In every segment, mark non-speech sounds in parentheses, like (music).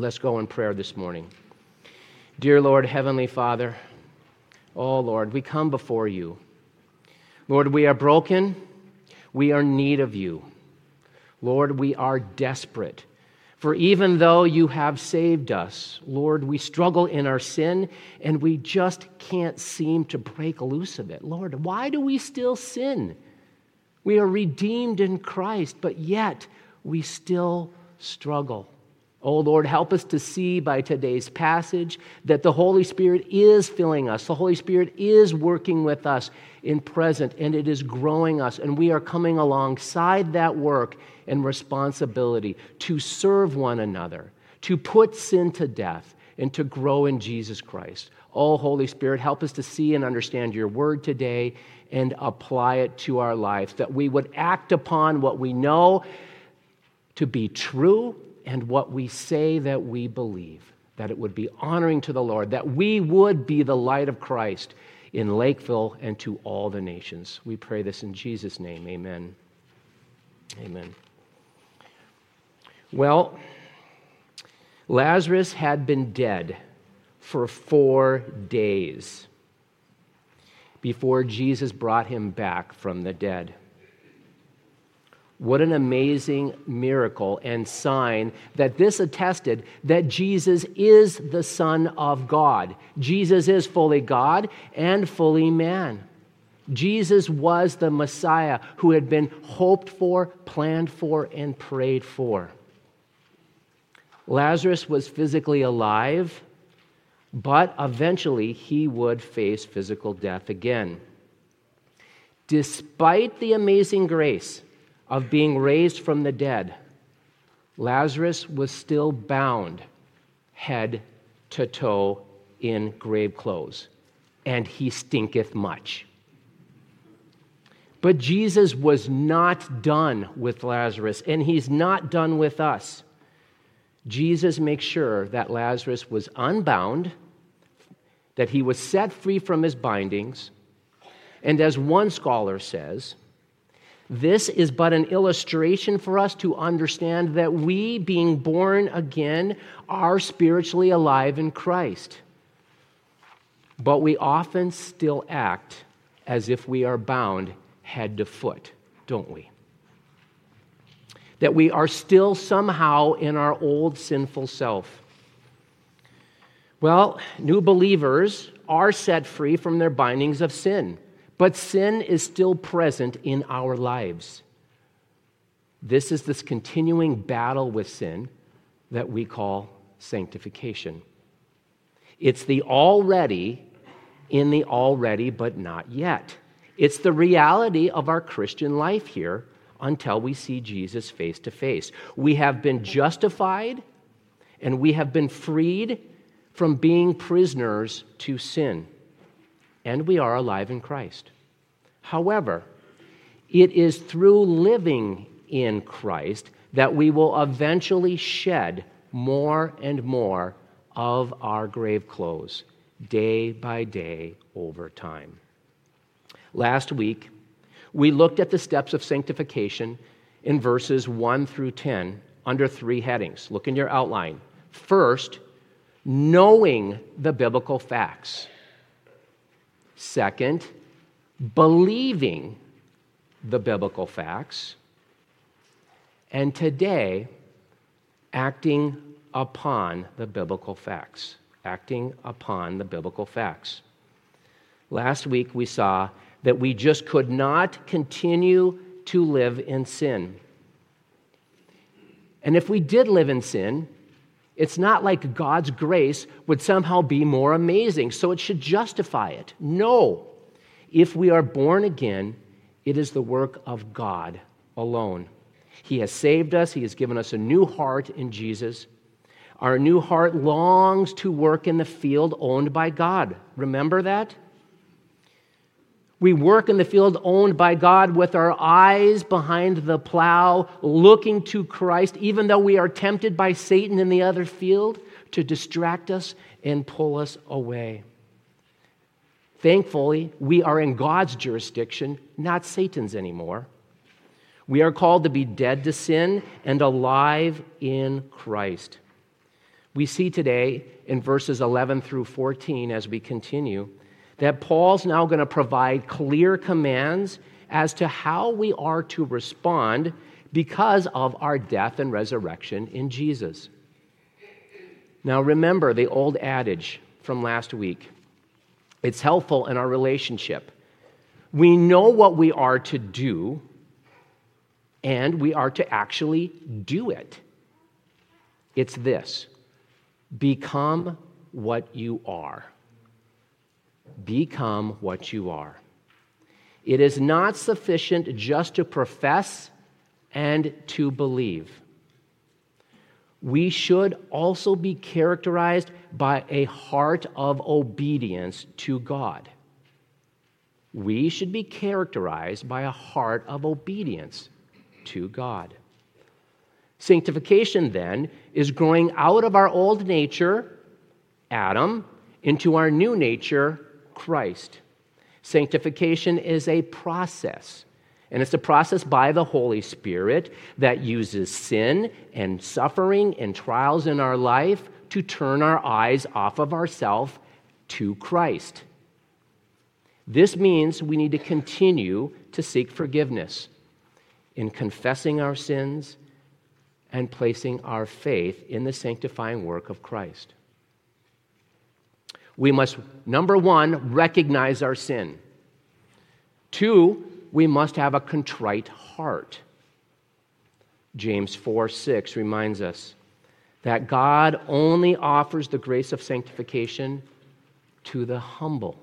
Let's go in prayer this morning. Dear Lord, Heavenly Father, oh Lord, we come before you. Lord, we are broken. We are in need of you. Lord, we are desperate. For even though you have saved us, Lord, we struggle in our sin and we just can't seem to break loose of it. Lord, why do we still sin? We are redeemed in Christ, but yet we still struggle. Oh Lord, help us to see by today's passage that the Holy Spirit is filling us. The Holy Spirit is working with us in present and it is growing us. And we are coming alongside that work and responsibility to serve one another, to put sin to death, and to grow in Jesus Christ. Oh, Holy Spirit, help us to see and understand your word today and apply it to our lives, that we would act upon what we know to be true and what we say that we believe, that it would be honoring to the Lord, that we would be the light of Christ in Lakeville and to all the nations. We pray this in Jesus' name. Amen. Amen. Well, Lazarus had been dead for four days before Jesus brought him back from the dead. What an amazing miracle and sign that this attested that Jesus is the Son of God. Jesus is fully God and fully man. Jesus was the Messiah who had been hoped for, planned for, and prayed for. Lazarus was physically alive, but eventually he would face physical death again. Despite the amazing grace, of being raised from the dead, Lazarus was still bound head to toe in grave clothes, and he stinketh much. But Jesus was not done with Lazarus, and he's not done with us. Jesus makes sure that Lazarus was unbound, that he was set free from his bindings, and as one scholar says, this is but an illustration for us to understand that we, being born again, are spiritually alive in Christ. But we often still act as if we are bound head to foot, don't we? That we are still somehow in our old sinful self. Well, new believers are set free from their bindings of sin. But sin is still present in our lives. This is this continuing battle with sin that we call sanctification. It's the already in the already but not yet. It's the reality of our Christian life here until we see Jesus face to face. We have been justified and we have been freed from being prisoners to sin and we are alive in Christ. However, it is through living in Christ that we will eventually shed more and more of our grave clothes day by day over time. Last week, we looked at the steps of sanctification in verses 1 through 10 under three headings. Look in your outline. First, knowing the biblical facts. Second, believing the biblical facts. And today, acting upon the biblical facts. Acting upon the biblical facts. Last week, we saw that we just could not continue to live in sin. And if we did live in sin, it's not like God's grace would somehow be more amazing, so it should justify it. No. If we are born again, it is the work of God alone. He has saved us, He has given us a new heart in Jesus. Our new heart longs to work in the field owned by God. Remember that? We work in the field owned by God with our eyes behind the plow, looking to Christ, even though we are tempted by Satan in the other field to distract us and pull us away. Thankfully, we are in God's jurisdiction, not Satan's anymore. We are called to be dead to sin and alive in Christ. we see today in verses 11 through 14 as we continue that Paul's now going to provide clear commands as to how we are to respond because of our death and resurrection in Jesus. Now, remember the old adage from last week it's helpful in our relationship. We know what we are to do, and we are to actually do it. It's this become what you are. Become what you are. It is not sufficient just to profess and to believe. We should also be characterized by a heart of obedience to God. We should be characterized by a heart of obedience to God. Sanctification, then, is growing out of our old nature, Adam, into our new nature, Christ. Sanctification is a process, and it's a process by the Holy Spirit that uses sin and suffering and trials in our life to turn our eyes off of ourselves to Christ. This means we need to continue to seek forgiveness in confessing our sins and placing our faith in the sanctifying work of Christ. We must, number one, recognize our sin. Two, we must have a contrite heart. James 4 6 reminds us that God only offers the grace of sanctification to the humble.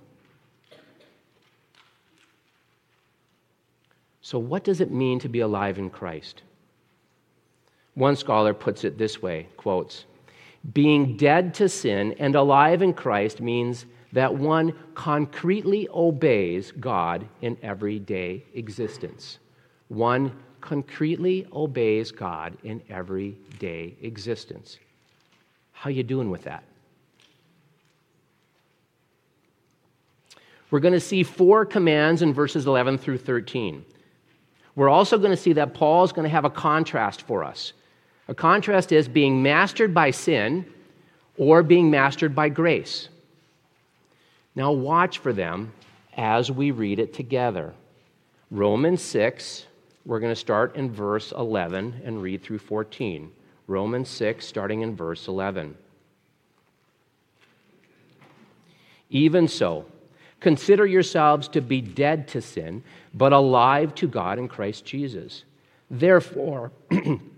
So, what does it mean to be alive in Christ? One scholar puts it this way quotes, being dead to sin and alive in Christ means that one concretely obeys God in everyday existence. One concretely obeys God in everyday existence. How you doing with that? We're going to see four commands in verses 11 through 13. We're also going to see that Paul is going to have a contrast for us. A contrast is being mastered by sin or being mastered by grace. Now, watch for them as we read it together. Romans 6, we're going to start in verse 11 and read through 14. Romans 6, starting in verse 11. Even so, consider yourselves to be dead to sin, but alive to God in Christ Jesus. Therefore, (clears throat)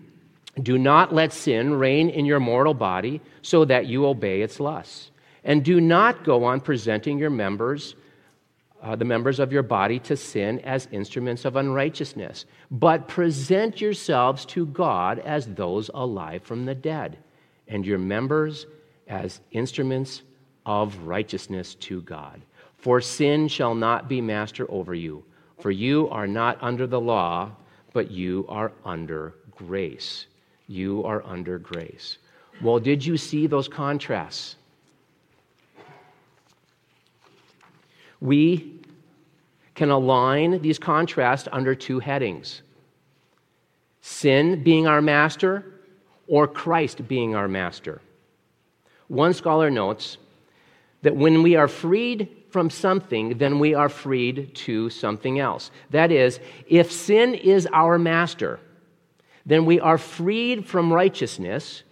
do not let sin reign in your mortal body so that you obey its lusts. And do not go on presenting your members, uh, the members of your body, to sin as instruments of unrighteousness, but present yourselves to God as those alive from the dead, and your members as instruments of righteousness to God. For sin shall not be master over you, for you are not under the law, but you are under grace. You are under grace. Well, did you see those contrasts? We can align these contrasts under two headings sin being our master, or Christ being our master. One scholar notes that when we are freed from something, then we are freed to something else. That is, if sin is our master, then we are freed from righteousness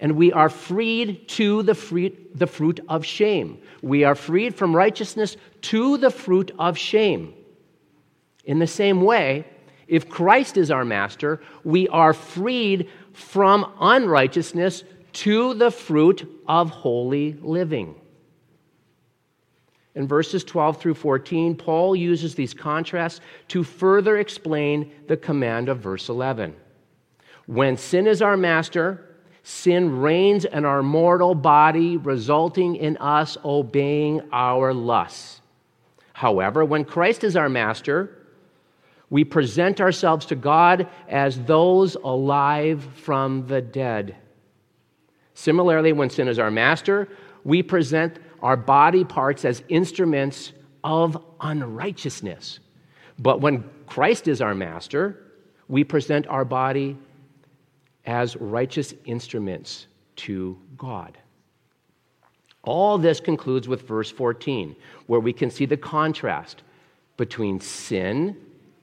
and we are freed to the fruit, the fruit of shame. We are freed from righteousness to the fruit of shame. In the same way, if Christ is our master, we are freed from unrighteousness to the fruit of holy living. In verses 12 through 14, Paul uses these contrasts to further explain the command of verse 11. When sin is our master, Sin reigns in our mortal body, resulting in us obeying our lusts. However, when Christ is our master, we present ourselves to God as those alive from the dead. Similarly, when sin is our master, we present our body parts as instruments of unrighteousness. But when Christ is our master, we present our body as righteous instruments to God. All this concludes with verse 14, where we can see the contrast between sin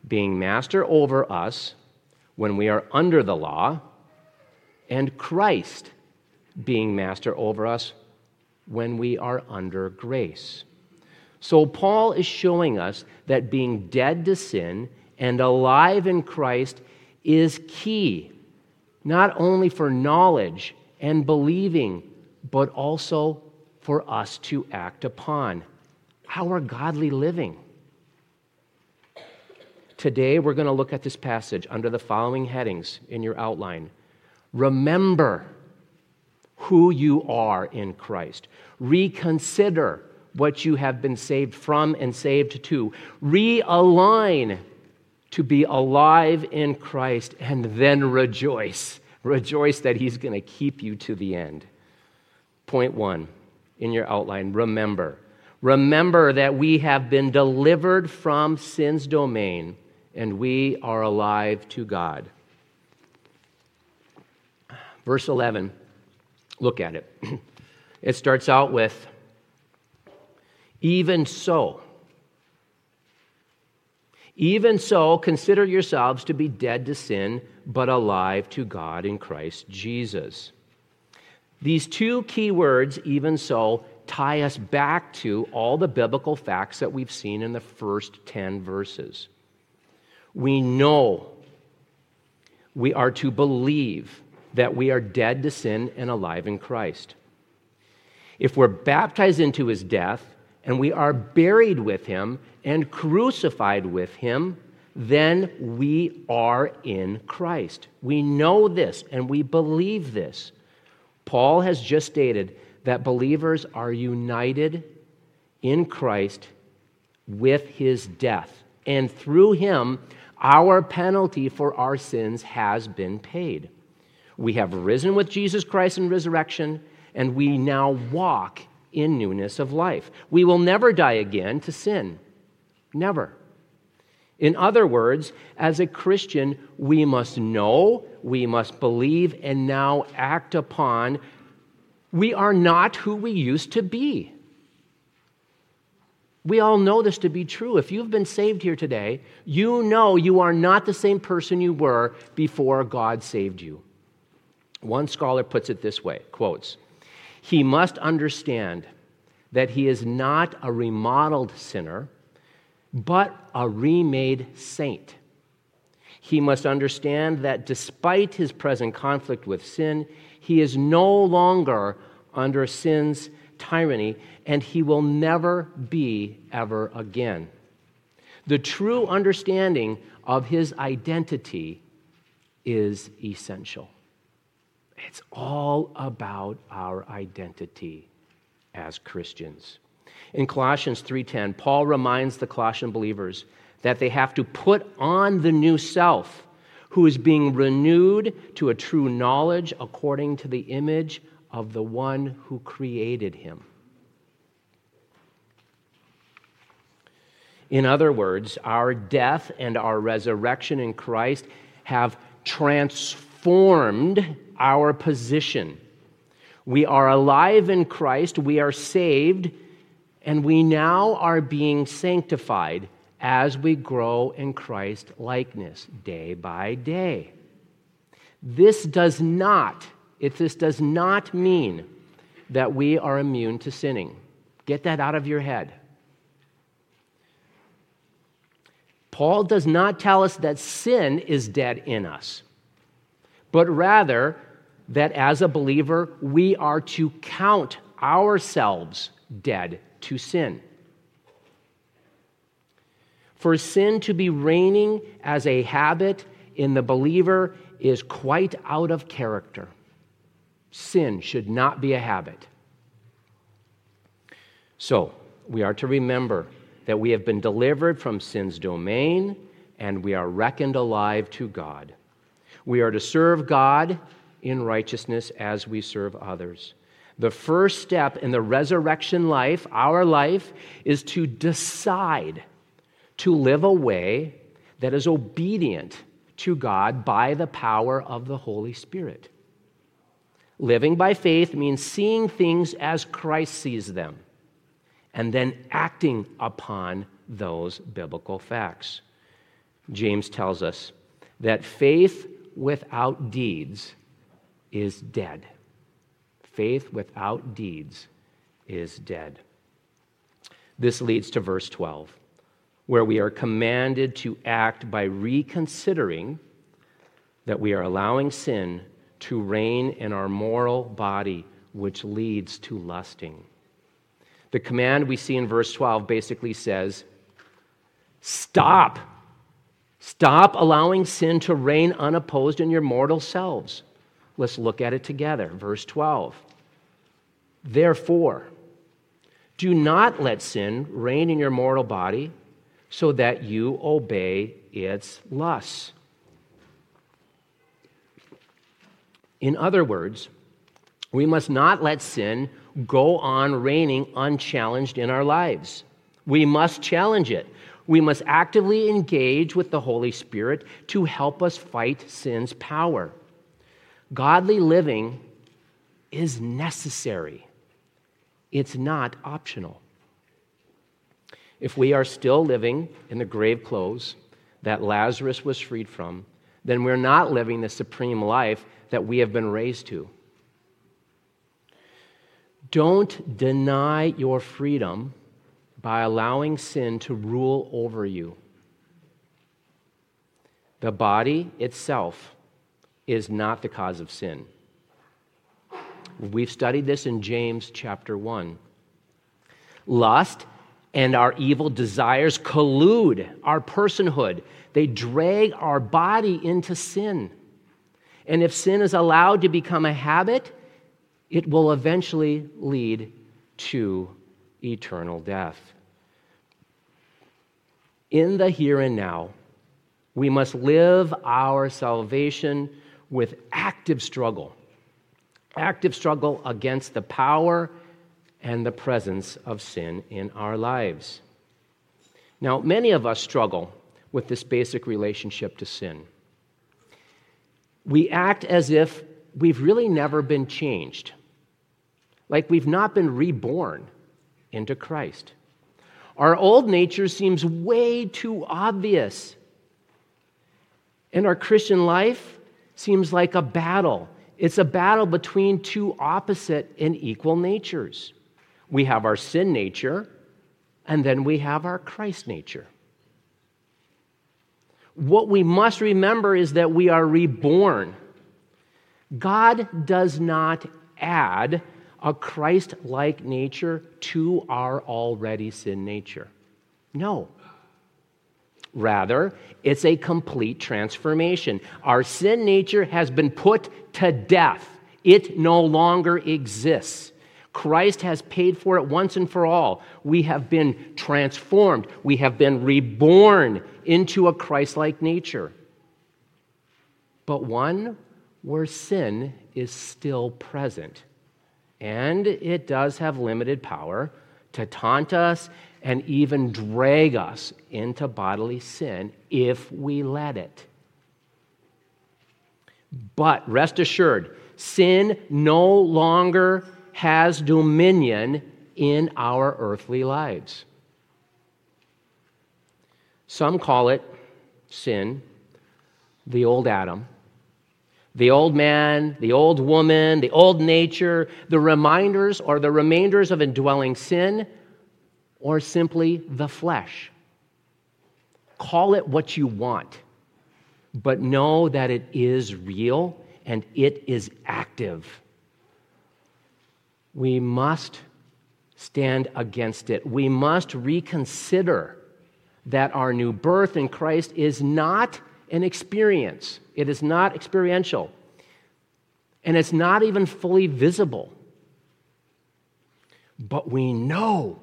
being master over us when we are under the law and Christ being master over us when we are under grace. So, Paul is showing us that being dead to sin and alive in Christ is key, not only for knowledge and believing, but also for us to act upon our godly living. Today, we're going to look at this passage under the following headings in your outline. Remember who you are in Christ. Reconsider what you have been saved from and saved to. Realign to be alive in Christ and then rejoice. Rejoice that He's going to keep you to the end. Point one in your outline remember. Remember that we have been delivered from sin's domain and we are alive to God. Verse 11, look at it. (clears throat) It starts out with, even so. Even so, consider yourselves to be dead to sin, but alive to God in Christ Jesus. These two key words, even so, tie us back to all the biblical facts that we've seen in the first 10 verses. We know we are to believe that we are dead to sin and alive in Christ. If we're baptized into his death and we are buried with him and crucified with him, then we are in Christ. We know this and we believe this. Paul has just stated that believers are united in Christ with his death. And through him, our penalty for our sins has been paid. We have risen with Jesus Christ in resurrection, and we now walk in newness of life. We will never die again to sin. Never. In other words, as a Christian, we must know, we must believe, and now act upon. We are not who we used to be. We all know this to be true. If you've been saved here today, you know you are not the same person you were before God saved you. One scholar puts it this way quotes, He must understand that he is not a remodeled sinner, but a remade saint. He must understand that despite his present conflict with sin, he is no longer under sin's tyranny, and he will never be ever again. The true understanding of his identity is essential. It's all about our identity as Christians. In Colossians 3:10, Paul reminds the Colossian believers that they have to put on the new self who is being renewed to a true knowledge according to the image of the one who created him. In other words, our death and our resurrection in Christ have transformed our position. We are alive in Christ, we are saved, and we now are being sanctified as we grow in Christ likeness day by day. This does not, if this does not mean that we are immune to sinning. Get that out of your head. Paul does not tell us that sin is dead in us, but rather that as a believer, we are to count ourselves dead to sin. For sin to be reigning as a habit in the believer is quite out of character. Sin should not be a habit. So, we are to remember that we have been delivered from sin's domain and we are reckoned alive to God. We are to serve God in righteousness as we serve others. The first step in the resurrection life, our life, is to decide to live a way that is obedient to God by the power of the Holy Spirit. Living by faith means seeing things as Christ sees them and then acting upon those biblical facts. James tells us that faith without deeds is dead. Faith without deeds is dead. This leads to verse 12, where we are commanded to act by reconsidering that we are allowing sin to reign in our moral body, which leads to lusting. The command we see in verse 12 basically says, Stop. Stop allowing sin to reign unopposed in your mortal selves. Let's look at it together. Verse 12. Therefore, do not let sin reign in your mortal body so that you obey its lusts. In other words, we must not let sin go on reigning unchallenged in our lives. We must challenge it. We must actively engage with the Holy Spirit to help us fight sin's power. Godly living is necessary, it's not optional. If we are still living in the grave clothes that Lazarus was freed from, then we're not living the supreme life that we have been raised to. Don't deny your freedom by allowing sin to rule over you. The body itself is not the cause of sin. We've studied this in James chapter 1. Lust and our evil desires collude our personhood, they drag our body into sin. And if sin is allowed to become a habit, it will eventually lead to eternal death. In the here and now, we must live our salvation with active struggle, active struggle against the power and the presence of sin in our lives. Now, many of us struggle with this basic relationship to sin we act as if we've really never been changed, like we've not been reborn into Christ. Our old nature seems way too obvious. And our Christian life seems like a battle. It's a battle between two opposite and equal natures. We have our sin nature, and then we have our Christ nature what we must remember is that we are reborn. God does not add a Christ like nature to our already sin nature. No. Rather, it's a complete transformation. Our sin nature has been put to death, it no longer exists. Christ has paid for it once and for all. We have been transformed, we have been reborn into a Christ like nature. But one where sin is still present. And it does have limited power to taunt us and even drag us into bodily sin if we let it. But rest assured, sin no longer has dominion in our earthly lives. Some call it sin, the old Adam, the old man, the old woman, the old nature, the reminders or the remainders of indwelling sin, or simply the flesh. Call it what you want, but know that it is real and it is active we must stand against it. We must reconsider that our new birth in Christ is not an experience, it is not experiential, and it's not even fully visible. But we know,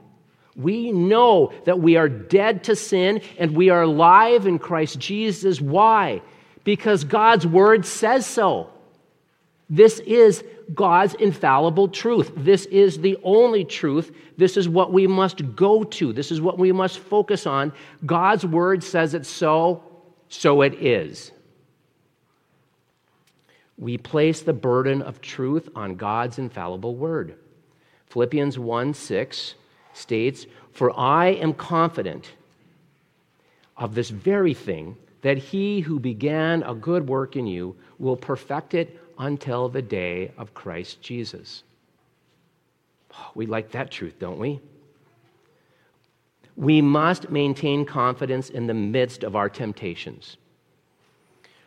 we know that we are dead to sin and we are alive in Christ Jesus. Why? Because God's word says so. This is God's infallible truth. This is the only truth. This is what we must go to. This is what we must focus on. God's word says it so, so it is. we place the burden of truth on God's infallible word. Philippians 1 6 states, For I am confident of this very thing, that he who began a good work in you will perfect it until the day of Christ Jesus. Oh, we like that truth, don't we? We must maintain confidence in the midst of our temptations.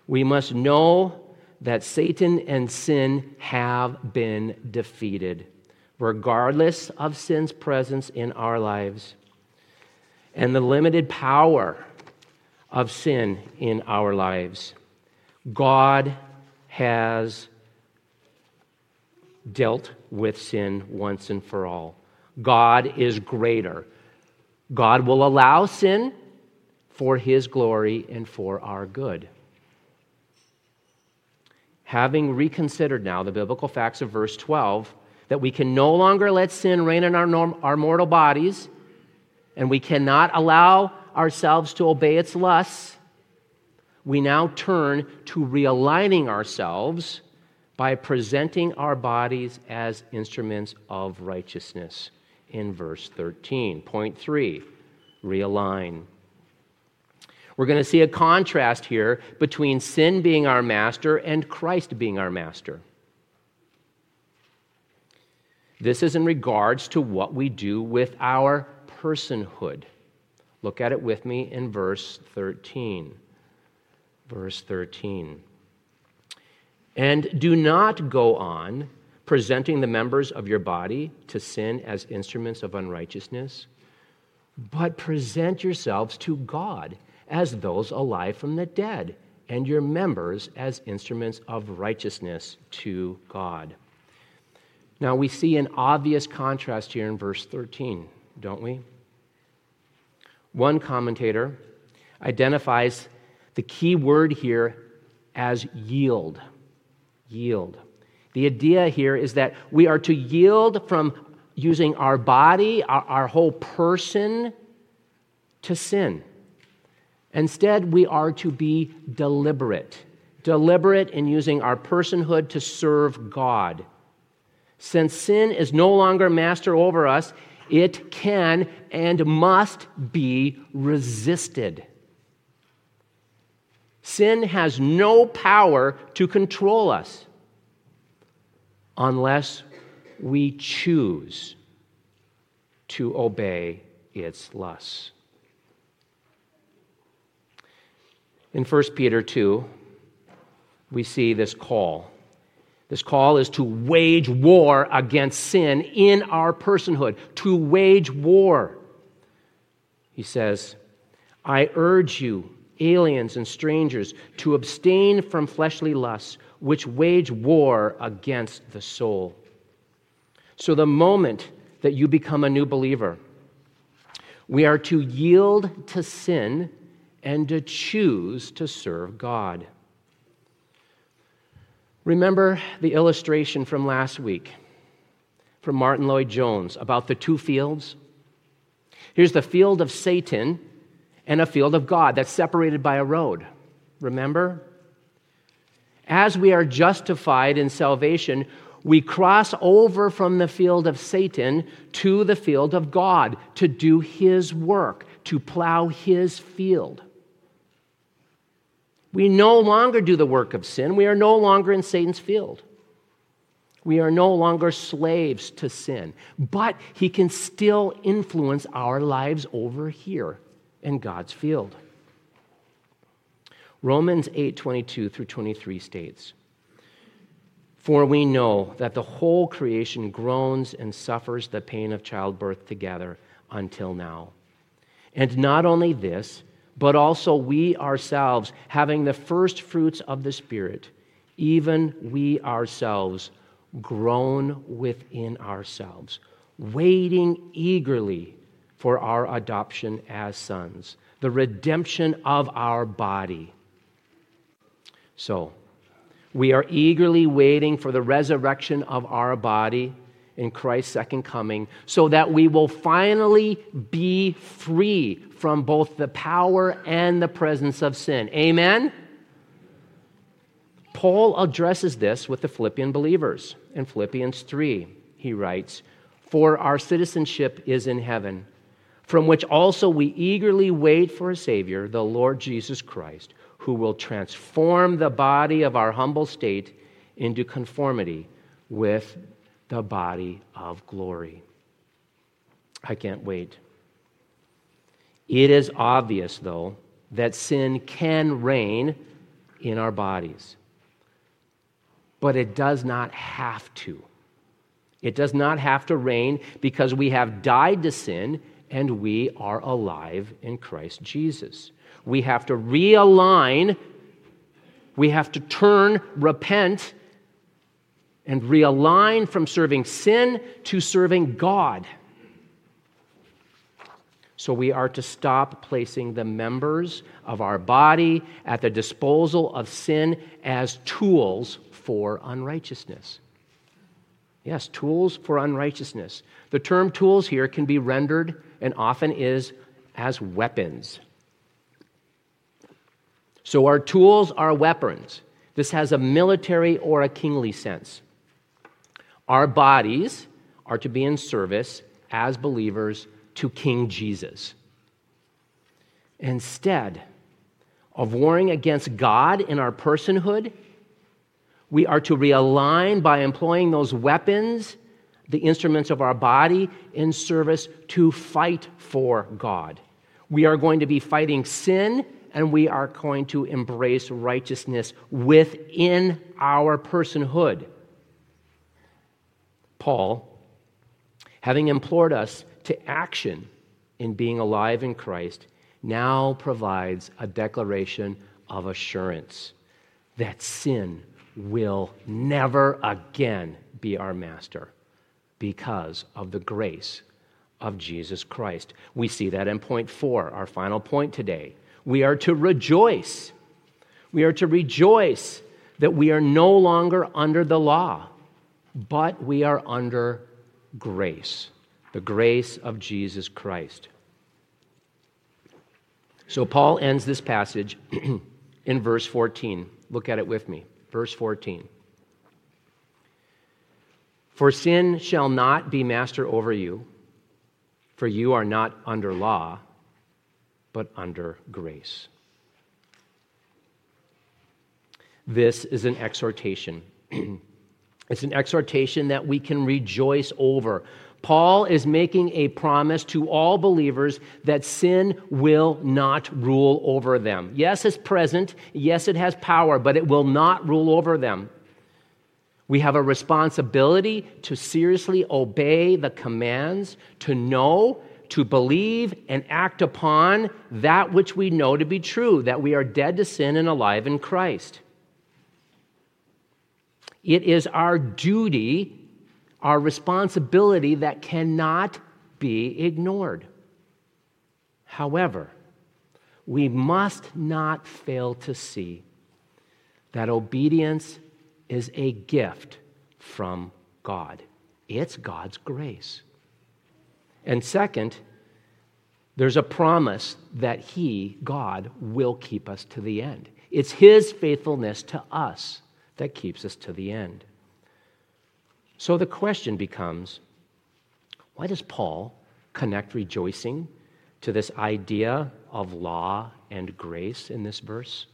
We must know that Satan and sin have been defeated, regardless of sin's presence in our lives and the limited power of sin in our lives. God has dealt with sin once and for all. God is greater. God will allow sin for his glory and for our good. Having reconsidered now the biblical facts of verse 12, that we can no longer let sin reign in our, norm, our mortal bodies, and we cannot allow ourselves to obey its lusts, we now turn to realigning ourselves by presenting our bodies as instruments of righteousness in verse 13. Point three realign. We're going to see a contrast here between sin being our master and Christ being our master. This is in regards to what we do with our personhood. Look at it with me in verse 13. Verse 13. And do not go on presenting the members of your body to sin as instruments of unrighteousness, but present yourselves to God as those alive from the dead, and your members as instruments of righteousness to God. Now, we see an obvious contrast here in verse 13, don't we? One commentator identifies the key word here as yield. Yield. The idea here is that we are to yield from using our body, our, our whole person, to sin. Instead, we are to be deliberate. Deliberate in using our personhood to serve God. Since sin is no longer master over us, it can and must be resisted. Sin has no power to control us unless we choose to obey its lusts. In 1 Peter 2, we see this call this call is to wage war against sin in our personhood, to wage war. He says, I urge you, aliens and strangers, to abstain from fleshly lusts, which wage war against the soul. So, the moment that you become a new believer, we are to yield to sin and to choose to serve God. Remember the illustration from last week from Martyn Lloyd-Jones about the two fields? Here's the field of Satan and a field of God that's separated by a road. Remember? As we are justified in salvation, we cross over from the field of Satan to the field of God to do his work, to plow his field. We no longer do the work of sin. We are no longer in Satan's field. We are no longer slaves to sin. But he can still influence our lives over here in God's field. Romans 8 22 through 23 states, For we know that the whole creation groans and suffers the pain of childbirth together until now. And not only this, but also we ourselves, having the first fruits of the Spirit, even we ourselves groan within ourselves, waiting eagerly for our adoption as sons, the redemption of our body. So, we are eagerly waiting for the resurrection of our body in Christ's second coming so that we will finally be free from both the power and the presence of sin. Amen? Paul addresses this with the Philippian believers. In Philippians 3, he writes, For our citizenship is in heaven, from which also we eagerly wait for a Savior, the Lord Jesus Christ, who will transform the body of our humble state into conformity with the body of glory. I can't wait. It is obvious, though, that sin can reign in our bodies, but it does not have to. It does not have to reign because we have died to sin and we are alive in Christ Jesus. We have to realign, we have to turn, repent, and realign from serving sin to serving God. So we are to stop placing the members of our body at the disposal of sin as tools for unrighteousness. Yes, tools for unrighteousness. The term tools here can be rendered and often is as weapons. So our tools are weapons. This has a military or a kingly sense. Our bodies are to be in service as believers to King Jesus. Instead of warring against God in our personhood, we are to realign by employing those weapons, the instruments of our body, in service to fight for God. We are going to be fighting sin and we are going to embrace righteousness within our personhood. Paul, having implored us to action in being alive in Christ, now provides a declaration of assurance that sin will never again be our master because of the grace of Jesus Christ. We see that in point four, our final point today. We are to rejoice. We are to rejoice that we are no longer under the law, but we are under grace the grace of Jesus Christ. So Paul ends this passage (clears throat) in verse 14. Look at it with me. Verse 14. For sin shall not be master over you, for you are not under law, but under grace. This is an exhortation. (clears throat) it's an exhortation that we can rejoice over. Paul is making a promise to all believers that sin will not rule over them. Yes, it's present. Yes, it has power, but it will not rule over them. We have a responsibility to seriously obey the commands, to know, to believe, and act upon that which we know to be true that we are dead to sin and alive in Christ. It is our duty our responsibility that cannot be ignored. However, we must not fail to see that obedience is a gift from God. It's God's grace. And second, there's a promise that He, God, will keep us to the end. It's His faithfulness to us that keeps us to the end. So the question becomes why does Paul connect rejoicing to this idea of law and grace in this verse?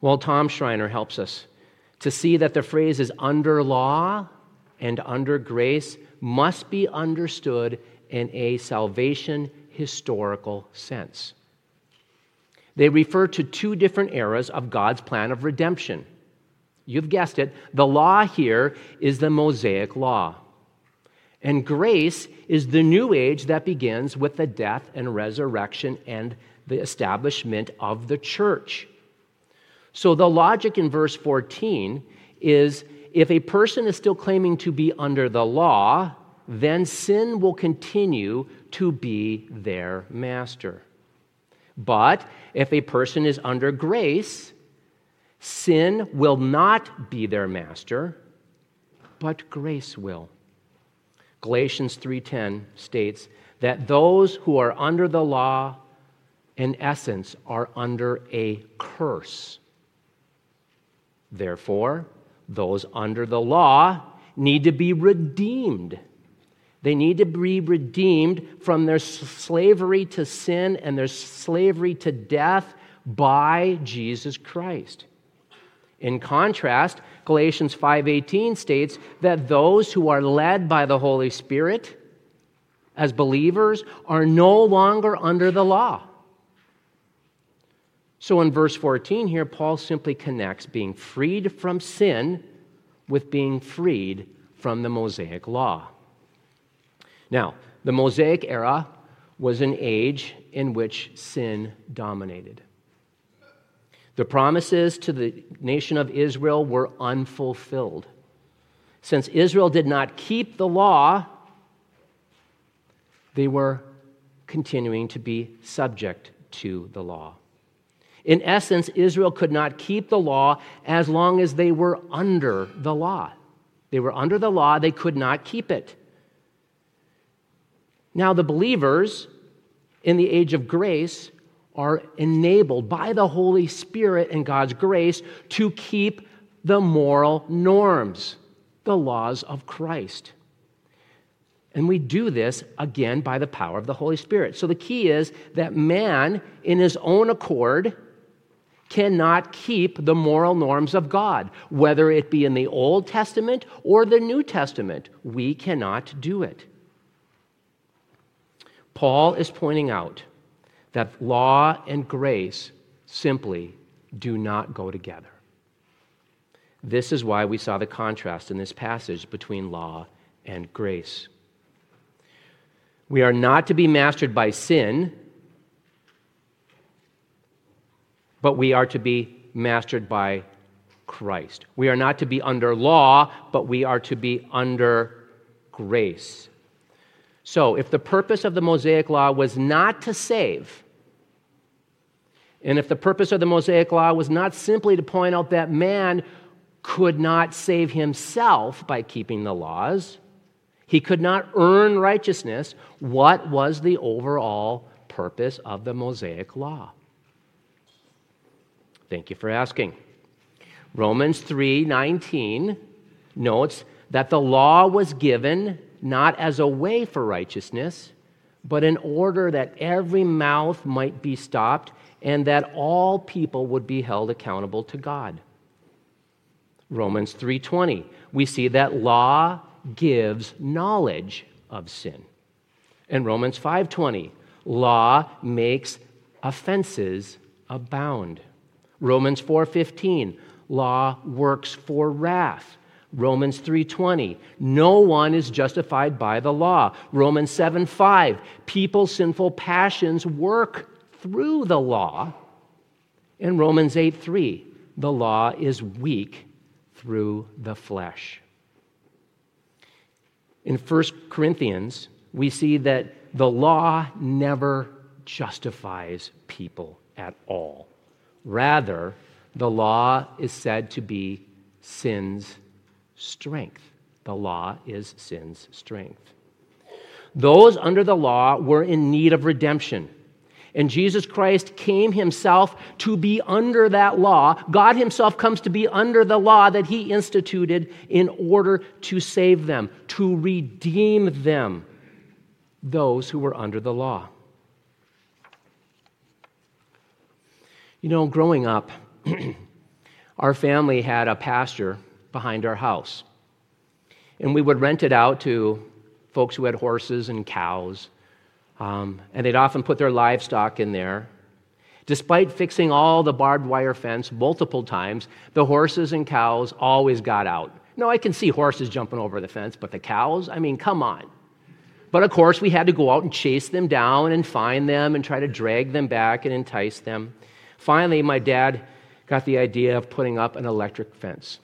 Well, Tom Schreiner helps us to see that the phrase is under law and under grace must be understood in a salvation historical sense. They refer to two different eras of God's plan of redemption. You've guessed it. The law here is the Mosaic law. And grace is the new age that begins with the death and resurrection and the establishment of the church. So the logic in verse 14 is if a person is still claiming to be under the law, then sin will continue to be their master. But if a person is under grace, Sin will not be their master, but grace will. Galatians 3:10 states that those who are under the law in essence are under a curse. Therefore, those under the law need to be redeemed. They need to be redeemed from their slavery to sin and their slavery to death by Jesus Christ. In contrast, Galatians 5:18 states that those who are led by the Holy Spirit as believers are no longer under the law. So in verse 14 here Paul simply connects being freed from sin with being freed from the Mosaic law. Now, the Mosaic era was an age in which sin dominated. The promises to the nation of Israel were unfulfilled. Since Israel did not keep the law, they were continuing to be subject to the law. In essence, Israel could not keep the law as long as they were under the law. They were under the law, they could not keep it. Now, the believers in the age of grace are enabled by the Holy Spirit and God's grace to keep the moral norms, the laws of Christ. And we do this again by the power of the Holy Spirit. So the key is that man, in his own accord, cannot keep the moral norms of God, whether it be in the Old Testament or the New Testament. We cannot do it. Paul is pointing out that law and grace simply do not go together. This is why we saw the contrast in this passage between law and grace. We are not to be mastered by sin, but we are to be mastered by Christ. We are not to be under law, but we are to be under grace. So, if the purpose of the Mosaic Law was not to save, and if the purpose of the Mosaic Law was not simply to point out that man could not save himself by keeping the laws, he could not earn righteousness, what was the overall purpose of the Mosaic Law? Thank you for asking. Romans 3:19 notes that the law was given not as a way for righteousness, but in order that every mouth might be stopped and that all people would be held accountable to God. Romans 3:20. We see that law gives knowledge of sin. In Romans 5:20, law makes offenses abound. Romans 4:15, law works for wrath. Romans 3:20 No one is justified by the law. Romans 7:5 People's sinful passions work through the law. In Romans 8:3 The law is weak through the flesh. In 1 Corinthians, we see that the law never justifies people at all. Rather, the law is said to be sin's strength. The law is sin's strength. Those under the law were in need of redemption. And Jesus Christ came himself to be under that law. God himself comes to be under the law that he instituted in order to save them, to redeem them, those who were under the law. You know, growing up, (clears throat) our family had a pasture behind our house. And we would rent it out to folks who had horses and cows. Um, and they'd often put their livestock in there. Despite fixing all the barbed wire fence multiple times, the horses and cows always got out. No, I can see horses jumping over the fence, but the cows, I mean, come on. But of course, we had to go out and chase them down and find them and try to drag them back and entice them. Finally, my dad got the idea of putting up an electric fence.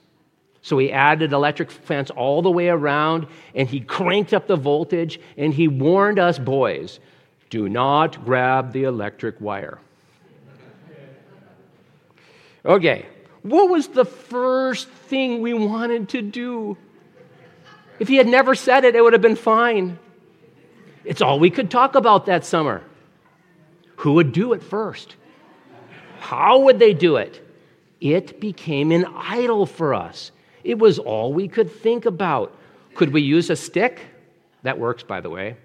So he added electric fence all the way around and he cranked up the voltage and he warned us boys do not grab the electric wire. Okay, what was the first thing we wanted to do? If he had never said it, it would have been fine. It's all we could talk about that summer. Who would do it first? How would they do it? it became an idol for us. It was all we could think about. Could we use a stick? That works, by the way,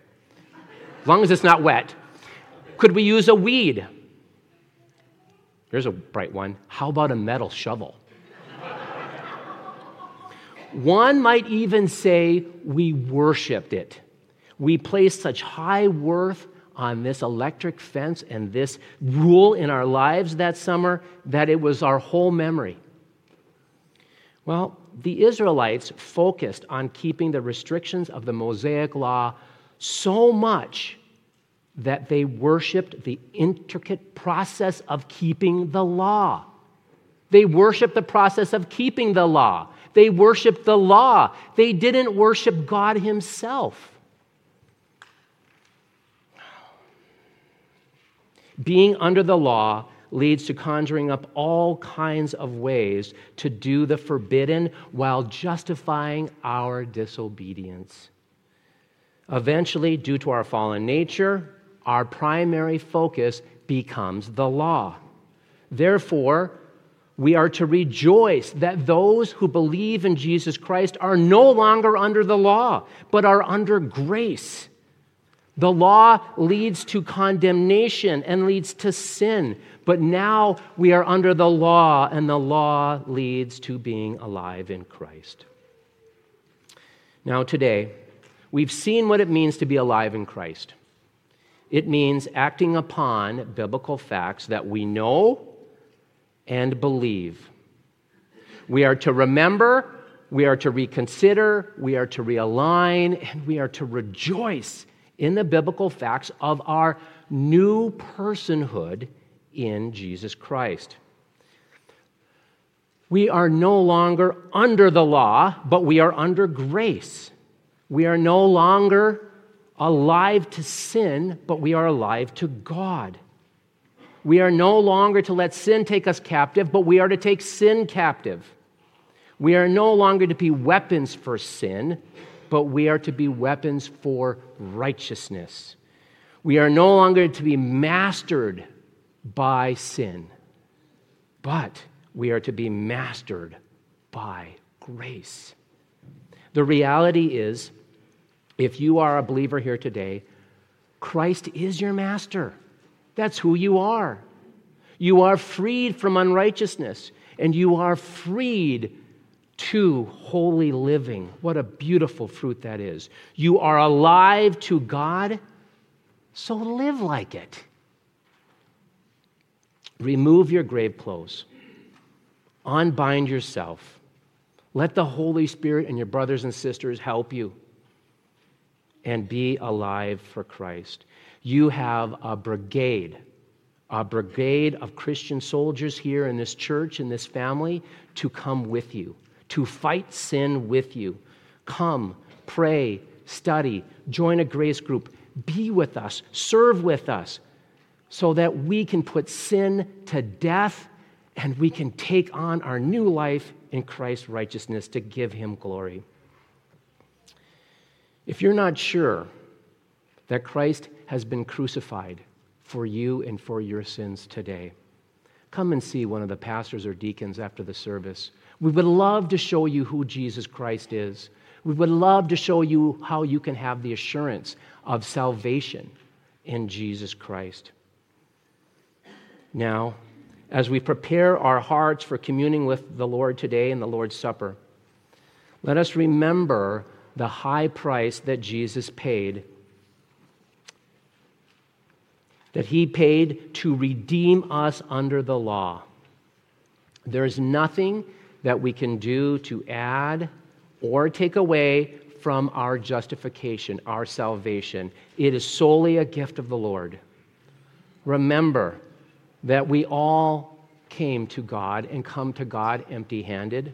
as long as it's not wet. Could we use a weed? Here's a bright one. How about a metal shovel? one might even say we worshiped it. We placed such high worth on this electric fence and this rule in our lives that summer that it was our whole memory. Well, the Israelites focused on keeping the restrictions of the Mosaic law so much that they worshiped the intricate process of keeping the law. They worshiped the process of keeping the law. They worshiped the law. They didn't worship God Himself. Being under the law leads to conjuring up all kinds of ways to do the forbidden while justifying our disobedience. Eventually, due to our fallen nature, our primary focus becomes the law. Therefore, we are to rejoice that those who believe in Jesus Christ are no longer under the law, but are under grace. The law leads to condemnation and leads to sin, but now we are under the law, and the law leads to being alive in Christ. Now, today, we've seen what it means to be alive in Christ. It means acting upon biblical facts that we know and believe. We are to remember, we are to reconsider, we are to realign, and we are to rejoice in the biblical facts of our new personhood in Jesus Christ. We are no longer under the law, but we are under grace. We are no longer alive to sin, but we are alive to God. We are no longer to let sin take us captive, but we are to take sin captive. We are no longer to be weapons for sin, but we are to be weapons for righteousness. We are no longer to be mastered by sin, but we are to be mastered by grace. The reality is, if you are a believer here today, Christ is your master. That's who you are. You are freed from unrighteousness, and you are freed to holy living. What a beautiful fruit that is. You are alive to God, so live like it. Remove your grave clothes, unbind yourself. Let the Holy Spirit and your brothers and sisters help you and be alive for Christ. You have a brigade a brigade of Christian soldiers here in this church, in this family, to come with you to fight sin with you. Come, pray, study, join a grace group, be with us, serve with us, so that we can put sin to death and we can take on our new life in Christ's righteousness to give him glory. If you're not sure that Christ has been crucified for you and for your sins today, come and see one of the pastors or deacons after the service. We would love to show you who Jesus Christ is. We would love to show you how you can have the assurance of salvation in Jesus Christ. Now, as we prepare our hearts for communing with the Lord today in the Lord's Supper, let us remember the high price that Jesus paid. That he paid to redeem us under the law. There's nothing that we can do to add or take away from our justification, our salvation. It is solely a gift of the Lord. Remember that we all came to God and come to God empty handed,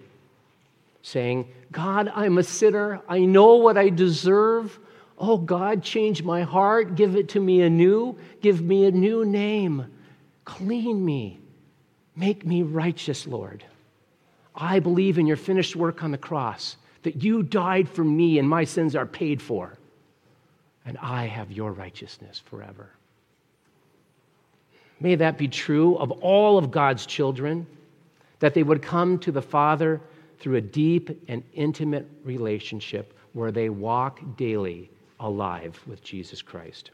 saying, God, I'm a sinner. I know what I deserve. Oh, God, change my heart. Give it to me anew. Give me a new name. Clean me. Make me righteous, Lord. I believe in your finished work on the cross, that you died for me and my sins are paid for, and I have your righteousness forever. May that be true of all of God's children, that they would come to the Father through a deep and intimate relationship where they walk daily alive with Jesus Christ.